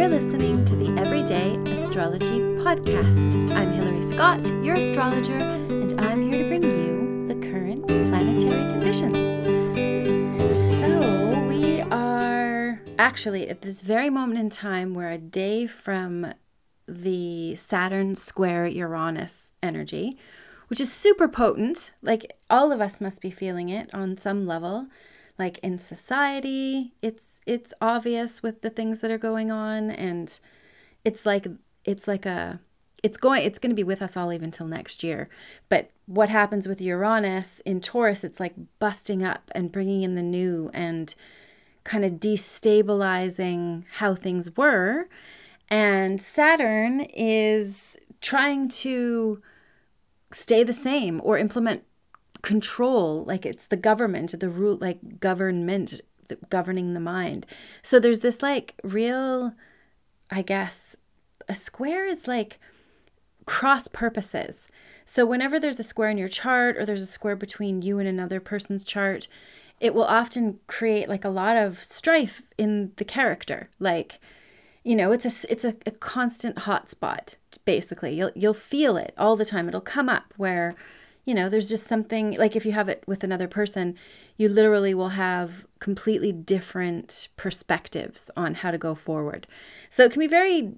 You're listening to the Everyday Astrology Podcast. I'm Hillory Skott, your astrologer, and I'm here to bring you the current planetary conditions. So, we are actually at this very moment in time, we're a day from the Saturn square Uranus energy, which is super potent. Like, all of us must be feeling it on some level. Like in society, it's it's obvious with the things that are going on and it's like it's like a it's going it's going to be with us all even till next year. But what happens with uranus in taurus it's like busting up and bringing in the new and kind of destabilizing how things were. And saturn is trying to stay the same or implement control like it's the government the rule like government governing the mind. So there's this like real, I guess, a square is like cross purposes. So whenever there's a square in your chart or there's a square between you and another person's chart, it will often create like a lot of strife in the character. Like, you know, it's a it's a, a constant hotspot. Basically, you'll you'll feel it all the time. It'll come up where you know, there's just something like if you have it with another person, you literally will have completely different perspectives on how to go forward. So it can be very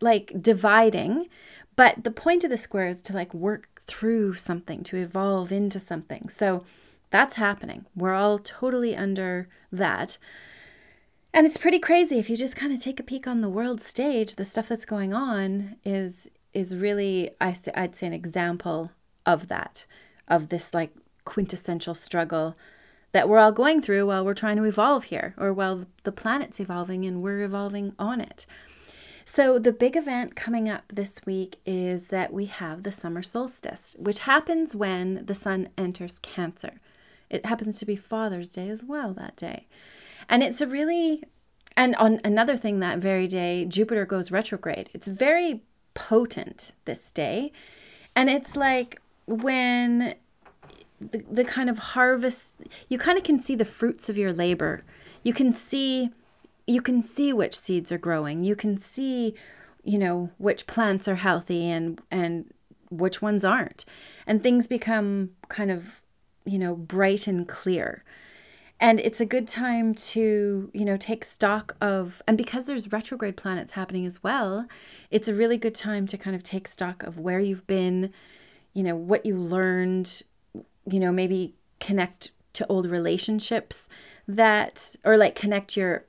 like dividing, but the point of the square is to like work through something, to evolve into something. So that's happening. We're all totally under that. And it's pretty crazy if you just kind of take a peek on the world stage, the stuff that's going on is is really I'd say an example of that, of this like quintessential struggle that we're all going through while we're trying to evolve here or while the planet's evolving and we're evolving on it. So, the big event coming up this week is that we have the summer solstice, which happens when the sun enters Cancer. It happens to be Father's Day as well that day. And it's a really, and on another thing that very day, Jupiter goes retrograde. It's very potent this day. And it's like when the, the kind of harvest you kind of can see the fruits of your labor. You can see you can see which seeds are growing. You can see you know which plants are healthy and and which ones aren't. And things become kind of you know bright and clear. And it's a good time to you know take stock of and because there's retrograde planets happening as well it's a really good time to kind of take stock of where you've been you know, what you learned, you know, maybe connect to old relationships that or like connect your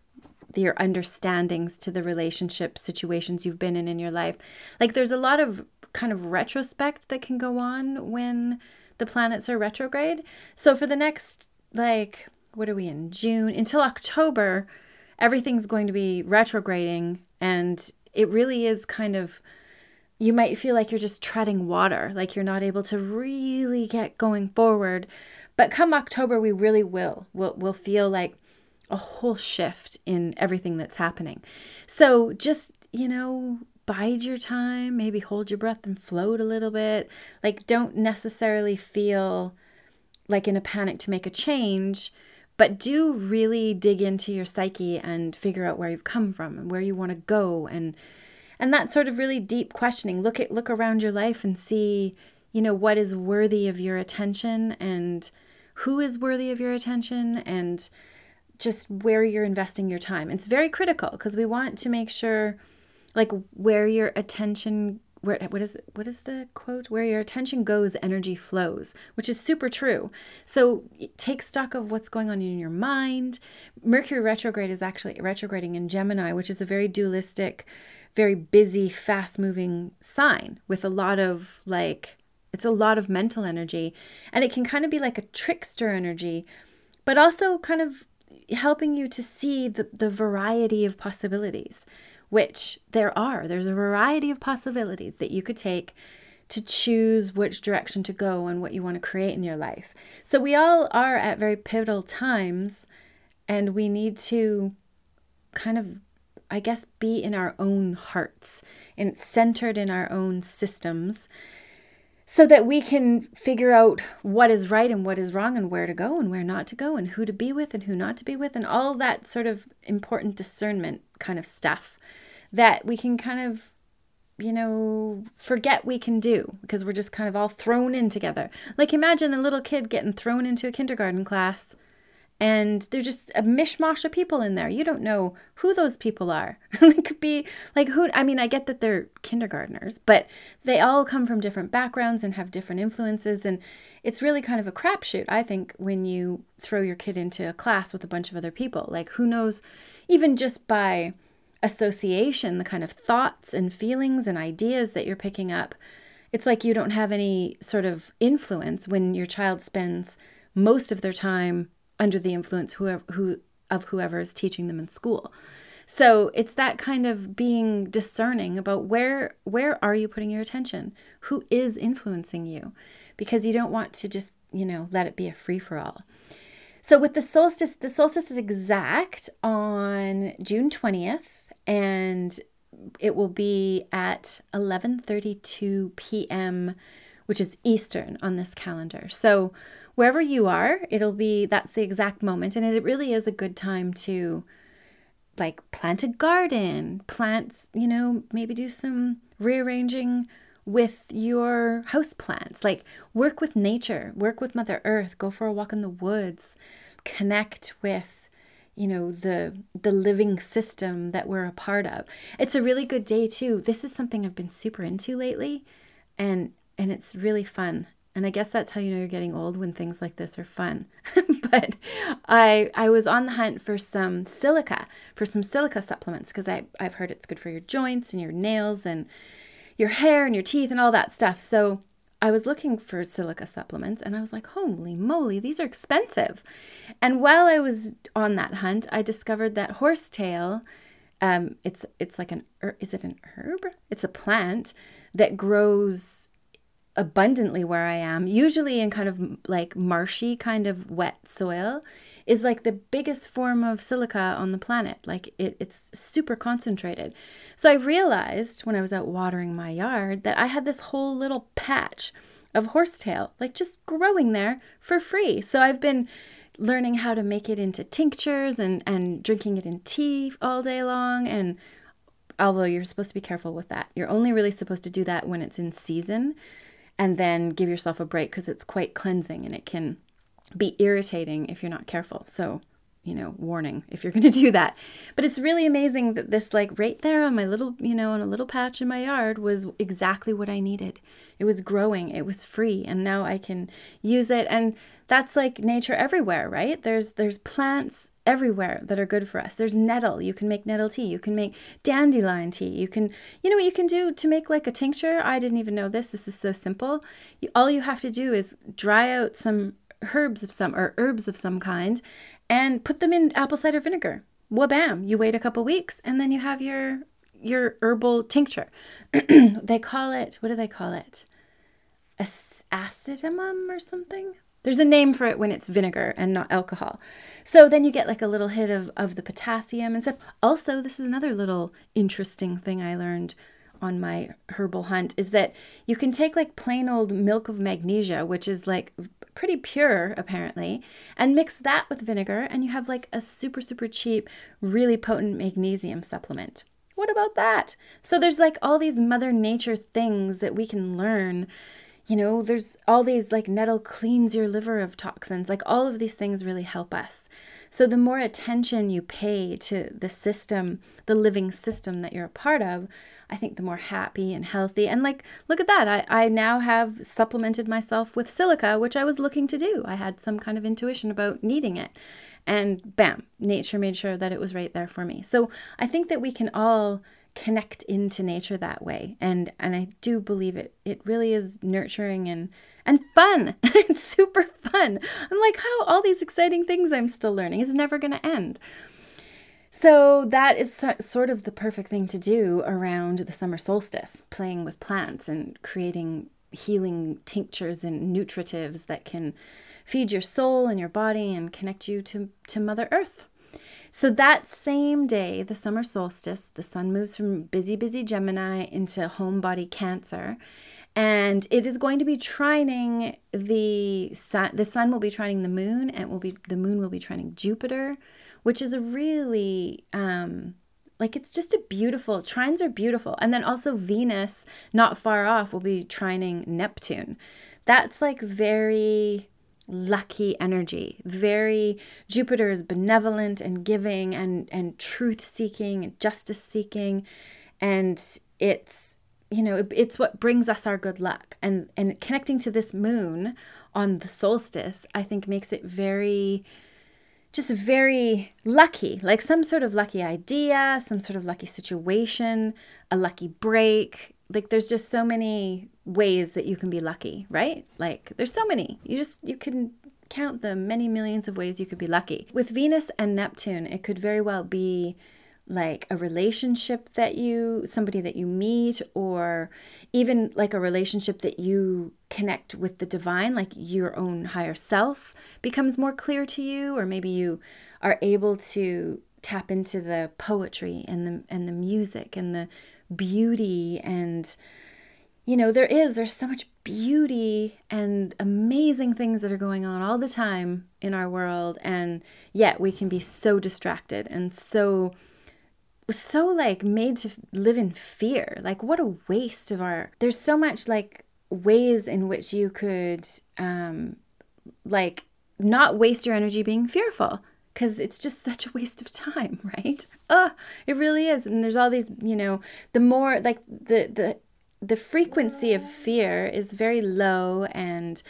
your understandings to the relationship situations you've been in in your life. Like there's a lot of kind of retrospect that can go on when the planets are retrograde. So for the next like what are we in June until October, everything's going to be retrograding and it really is kind of you might feel like you're just treading water, like you're not able to really get going forward. But come October, we really will. We'll, we'll feel like a whole shift in everything that's happening. So just, you know, bide your time, maybe hold your breath and float a little bit. Like, don't necessarily feel like in a panic to make a change, but do really dig into your psyche and figure out where you've come from and where you want to go and and that sort of really deep questioning look at look around your life and see you know what is worthy of your attention and who is worthy of your attention and just where you're investing your time. It's very critical because we want to make sure like where your attention where what is what is the quote? Where your attention goes energy flows which is super true. So take stock of what's going on in your mind. Mercury retrograde is actually retrograding in gemini which is a very dualistic very busy, fast moving sign with a lot of like, it's a lot of mental energy. And it can kind of be like a trickster energy, but also kind of helping you to see the, the variety of possibilities, which there are. There's a variety of possibilities that you could take to choose which direction to go and what you want to create in your life. So we all are at very pivotal times and we need to kind of I guess, be in our own hearts and centered in our own systems so that we can figure out what is right and what is wrong and where to go and where not to go and who to be with and who not to be with and all that sort of important discernment kind of stuff. that we can kind of you know, forget we can do because we're just kind of all thrown in together. Like imagine a little kid getting thrown into a kindergarten class and there's just a mishmash of people in there. You don't know who those people are. it could be like who I mean, I get that they're kindergartners, but they all come from different backgrounds and have different influences and it's really kind of a crapshoot, I think, when you throw your kid into a class with a bunch of other people. Like who knows even just by association, the kind of thoughts and feelings and ideas that you're picking up. It's like you don't have any sort of influence when your child spends most of their time under the influence whoever, who, of whoever is teaching them in school. So it's that kind of being discerning about where where are you putting your attention? Who is influencing you? Because you don't want to just, you know, let it be a free for all. So with the solstice, the solstice is exact on June 20th and it will be at 11:32 p.m., which is Eastern on this calendar. So wherever you are, it'll be that's the exact moment and it really is a good time to like plant a garden, plants, you know, maybe do some rearranging with your house plants. Like work with nature, work with Mother Earth, go for a walk in the woods, connect with you know the the living system that we're a part of. It's a really good day too. This is something I've been super into lately and and it's really fun. And I guess that's how you know you're getting old when things like this are fun. but I I was on the hunt for some silica, for some silica supplements because I I've heard it's good for your joints and your nails and your hair and your teeth and all that stuff. So I was looking for silica supplements and I was like, holy moly, these are expensive. And while I was on that hunt, I discovered that horsetail, um, it's it's like an is it an herb? It's a plant that grows abundantly where I am, usually in kind of like marshy kind of wet soil is like the biggest form of silica on the planet. Like it, it's super concentrated. So I realized when I was out watering my yard that I had this whole little patch of horsetail, like just growing there for free. So I've been learning how to make it into tinctures and, and drinking it in tea all day long. And although you're supposed to be careful with that, you're only really supposed to do that when it's in season and then give yourself a break because it's quite cleansing and it can be irritating if you're not careful. So, you know, warning if you're going to do that. But it's really amazing that this, like right there on my little, you know, on a little patch in my yard was exactly what I needed. It was growing, it was free, and now I can use it. And that's like nature everywhere, right? There's there's plants everywhere that are good for us. There's nettle. You can make nettle tea. You can make dandelion tea. You can, you know what you can do to make like a tincture? I didn't even know this. This is so simple. You, all you have to do is dry out some herbs of some or herbs of some kind and put them in apple cider vinegar. Wabam! You wait a couple weeks and then you have your your herbal tincture. they call it what do they call it? Acetamum or something. There's a name for it when it's vinegar and not alcohol. So then you get like a little hit of, of the potassium and stuff. Also, this is another little interesting thing I learned on my herbal hunt is that you can take like plain old milk of magnesia, which is like pretty pure apparently, and mix that with vinegar, and you have like a super, super cheap, really potent magnesium supplement. What about that? So there's like all these Mother Nature things that we can learn. You know, there's all these like nettle cleans your liver of toxins. Like all of these things really help us. So the more attention you pay to the system, the living system that you're a part of, I think the more happy and healthy. And like, look at that. I, I now have supplemented myself with silica, which I was looking to do. I had some kind of intuition about needing it. And bam, nature made sure that it was right there for me. So I think that we can all connect into nature that way. And and I do believe it it really is nurturing and and fun. it's super fun. I'm like, how all these exciting things I'm still learning is never going to end. So that is sort of the perfect thing to do around the summer solstice, playing with plants and creating healing tinctures and nutritives that can feed your soul and your body and connect you to, to Mother Earth. So that same day, the summer solstice, the sun moves from busy, busy Gemini into home body Cancer. And it is going to be trining the sun. The sun will be trining the moon, and will be the moon will be trining Jupiter, which is a really um, Like it's just a beautiful, trines are beautiful. And then also Venus, not far off, will be trining Neptune. That's like very lucky energy. Very Jupiter is benevolent and giving and and truth seeking and justice seeking and it's you know, it's what brings us our good luck. And and connecting to this moon on the solstice, I think makes it very just very lucky, like some sort of lucky idea, some sort of lucky situation, a lucky break. Like there's just so many ways that you can be lucky, right? Like there's so many. You just you can count the many millions of ways you could be lucky. With Venus and Neptune, it could very well be like a relationship that you somebody that you meet or even like a relationship that you connect with the divine like your own higher self becomes more clear to you or maybe you are able to tap into the poetry and the and the music and the beauty and you know there is there's so much beauty and amazing things that are going on all the time in our world and yet we can be so distracted and so so like made to live in fear. Like what a waste of our there's so much like ways in which you could um like not waste your energy being fearful because it's just such a waste of time, right? Oh, it really is. And there's all these, you know, the more like the the the frequency of fear is very low and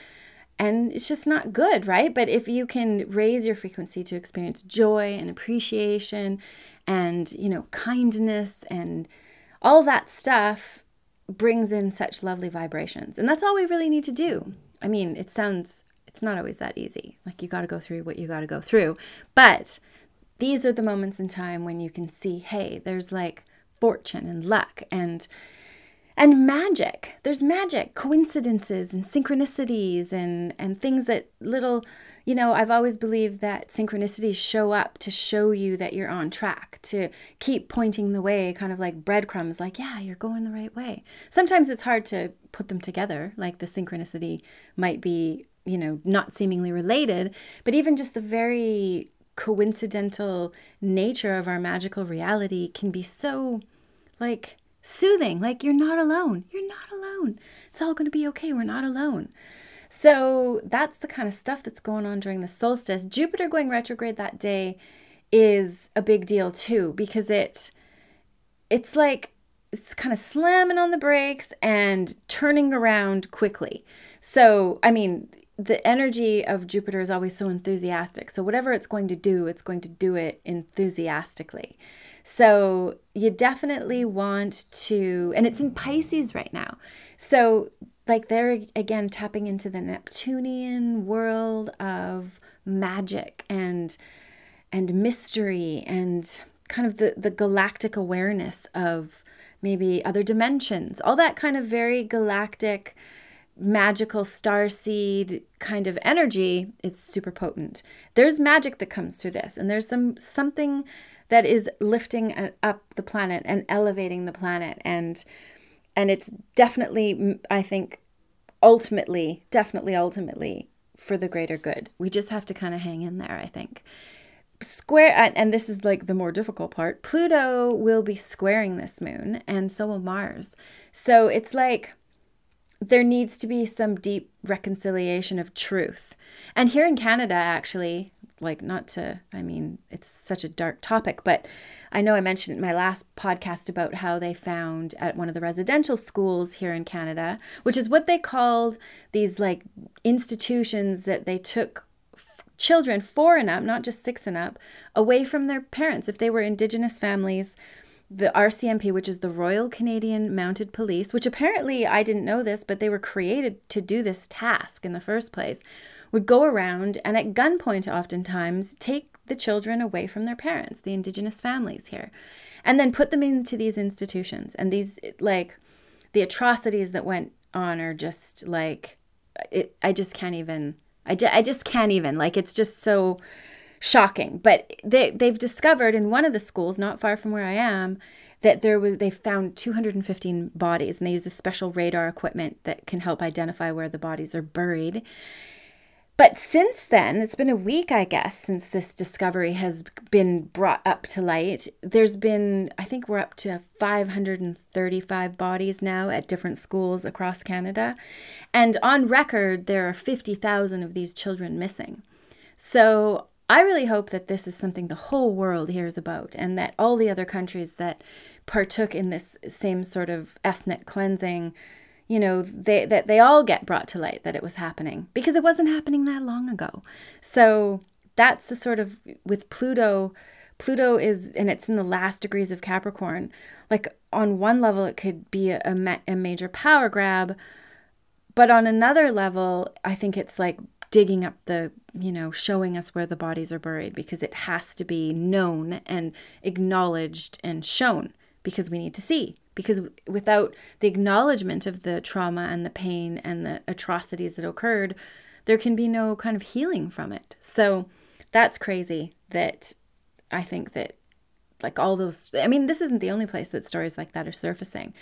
and it's just not good, right? But if you can raise your frequency to experience joy and appreciation and, you know, kindness and all that stuff brings in such lovely vibrations. And that's all we really need to do. I mean, it sounds, it's not always that easy. Like you got to go through what you got to go through. But these are the moments in time when you can see, hey, there's like fortune and luck and and magic there's magic coincidences and synchronicities and and things that little you know i've always believed that synchronicities show up to show you that you're on track to keep pointing the way kind of like breadcrumbs like yeah you're going the right way sometimes it's hard to put them together like the synchronicity might be you know not seemingly related but even just the very coincidental nature of our magical reality can be so like soothing, like you're not alone. You're not alone. It's all going to be okay. We're not alone. So that's the kind of stuff that's going on during the solstice. Jupiter going retrograde that day is a big deal too because it it's like it's kind of slamming on the brakes and turning around quickly. So, I mean, the energy of Jupiter is always so enthusiastic. So, whatever it's going to do, it's going to do it enthusiastically. So you definitely want to, and it's in Pisces right now. So, like, they're again tapping into the Neptunian world of magic and and mystery and kind of the, the galactic awareness of maybe other dimensions, all that kind of very galactic, magical star seed kind of energy. It's super potent. There's magic that comes through this, and there's some something that is lifting up the planet and elevating the planet and and it's definitely i think ultimately definitely ultimately for the greater good we just have to kind of hang in there i think square and this is like the more difficult part pluto will be squaring this moon and so will mars so it's like there needs to be some deep reconciliation of truth. And here in canada actually like not to i mean it's such a dark topic but i know i mentioned in my last podcast about how they found at one of the residential schools here in canada which is what they called these like institutions that they took children four and up not just six and up away from their parents. If they were indigenous families the RCMP, which is the Royal Canadian Mounted Police, which apparently I didn't know this, but they were created to do this task in the first place, would go around and at gunpoint oftentimes take the children away from their parents, the indigenous families here, and then put them into these institutions. And these, like, the atrocities that went on are just like, it, I just can't even, I, ju- I just can't even, like, it's just so shocking. But they, they've discovered in one of the schools, not far from where I am, that there was they found 215 bodies and they use a special radar equipment that can help identify where the bodies are buried But since then, it's been a week, I guess, since this discovery has been brought up to light. There's been, I think we're up to 535 bodies now at different schools across Canada. And on record, there are 50,000 of these children missing. So I really hope that this is something the whole world hears about and that all the other countries that partook in this same sort of ethnic cleansing you know they that they all get brought to light that it was happening because it wasn't happening that long ago. So that's the sort of with pluto pluto is and it's in the last degrees of capricorn like on one level it could be a, a, a major power grab but on another level i think it's like digging up the you know showing us where the bodies are buried because it has to be known and acknowledged and shown because we need to see. Because without the acknowledgement of the trauma and the pain and the atrocities that occurred, there can be no kind of healing from it. So that's crazy that I think that like all those I mean this isn't the only place that stories like that are surfacing.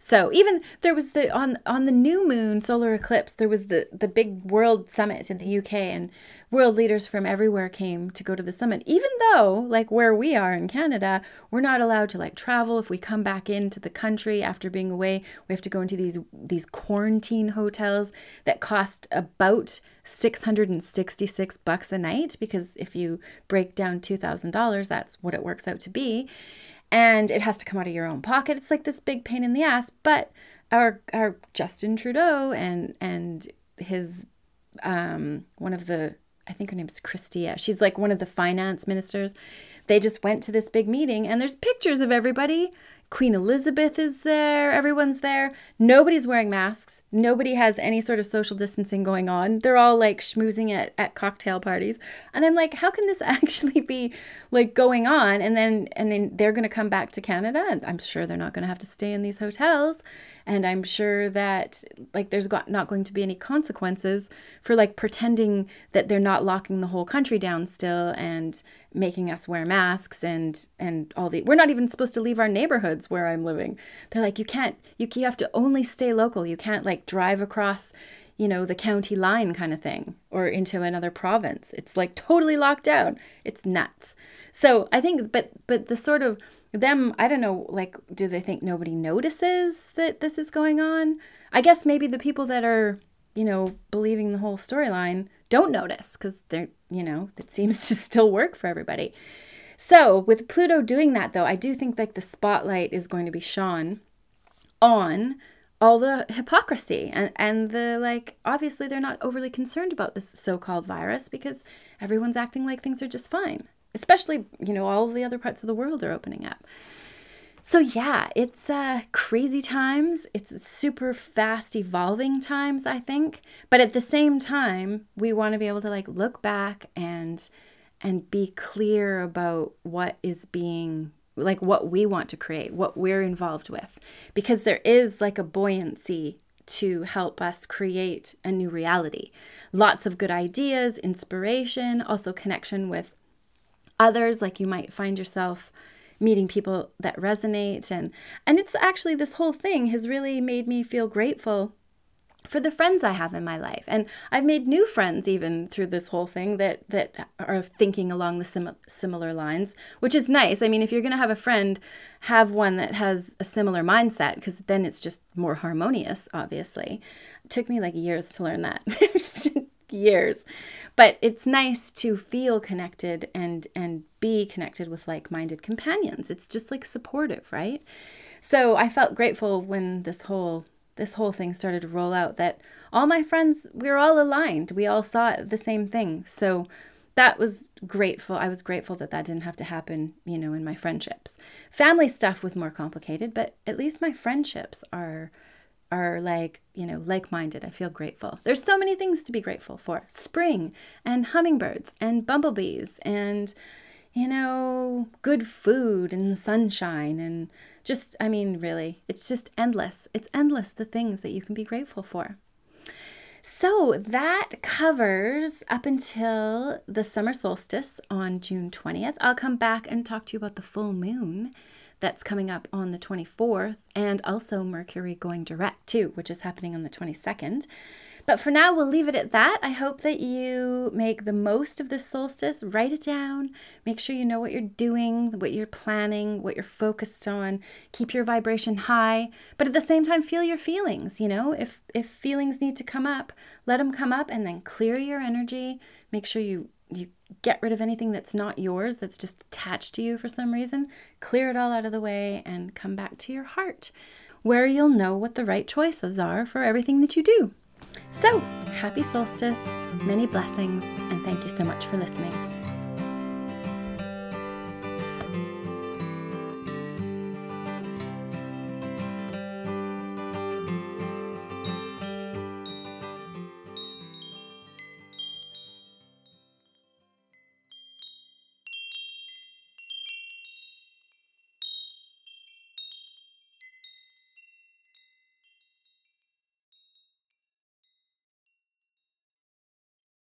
So even there was the on on the new moon solar eclipse, there was the the big world summit in the UK, and world leaders from everywhere came to go to the summit. Even though, like where we are in Canada, we're not allowed to like travel. If we come back into the country after being away, we have to go into these these quarantine hotels that cost about 666 bucks a night because if you break down $2,000, that's what it works out to be and it has to come out of your own pocket. It's like this big pain in the ass. But our our Justin Trudeau and and his um, one of the I think her name is Chrystia. She's like one of the finance ministers. They just went to this big meeting and there's pictures of everybody Queen Elizabeth is there, everyone's there. Nobody's wearing masks. Nobody has any sort of social distancing going on. They're all like schmoozing at, at cocktail parties. And I'm like, how can this actually be like going on? And then and then they're gonna come back to Canada and I'm sure they're not gonna have to stay in these hotels and i'm sure that like there's got, not going to be any consequences for like pretending that they're not locking the whole country down still and making us wear masks and and all the we're not even supposed to leave our neighborhoods where i'm living they're like you can't you, you have to only stay local you can't like drive across you know the county line kind of thing or into another province. It's like totally locked down. It's nuts. So i think but but the sort of them i don't know like do they think nobody notices that this is going on? I guess maybe the people that are you know believing the whole storyline don't notice because they're you know it seems to still work for everybody. So with pluto doing that though i do think like the spotlight is going to be shone on all the hypocrisy and, and the like obviously they're not overly concerned about this so-called virus because everyone's acting like things are just fine especially, you know, all the other parts of the world are opening up. So yeah, it's uh, crazy times. It's super fast evolving times, I think. But at the same time, we want to be able to like look back and and be clear about what is being like what we want to create, what we're involved with, because there is like a buoyancy to help us create a new reality. Lots of good ideas, inspiration, also connection with others. Like you might find yourself meeting people that resonate. And and it's actually this whole thing has really made me feel grateful for the friends I have in my life. And I've made new friends even through this whole thing that that are thinking along the sim- similar lines, which is nice. I mean, if you're going to have a friend, have one that has a similar mindset because then it's just more harmonious, obviously. It took me like years to learn that. years. But it's nice to feel connected and and be connected with like-minded companions. It's just like supportive, right? So I felt grateful when this whole this whole thing started to roll out that all my friends we were all aligned. We all saw the same thing. So that was grateful. I was grateful that that didn't have to happen, you know, in my friendships. Family stuff was more complicated, but at least my friendships are are like, you know, like minded. I feel grateful. There's so many things to be grateful for spring and hummingbirds and bumblebees and, you know, good food and sunshine and just, I mean, really, it's just endless. It's endless the things that you can be grateful for. So that covers up until the summer solstice on June 20th. I'll come back and talk to you about the full moon that's coming up on the 24th, and also Mercury going direct too, which is happening on the 22nd. But for now, we'll leave it at that. I hope that you make the most of this solstice. Write it down. Make sure you know what you're doing, what you're planning, what you're focused on. Keep your vibration high, but at the same time, feel your feelings. You know, if if feelings need to come up, let them come up, and then clear your energy. Make sure you you get rid of anything that's not yours, that's just attached to you for some reason. Clear it all out of the way, and come back to your heart, where you'll know what the right choices are for everything that you do. So, happy solstice, many blessings, and thank you so much for listening.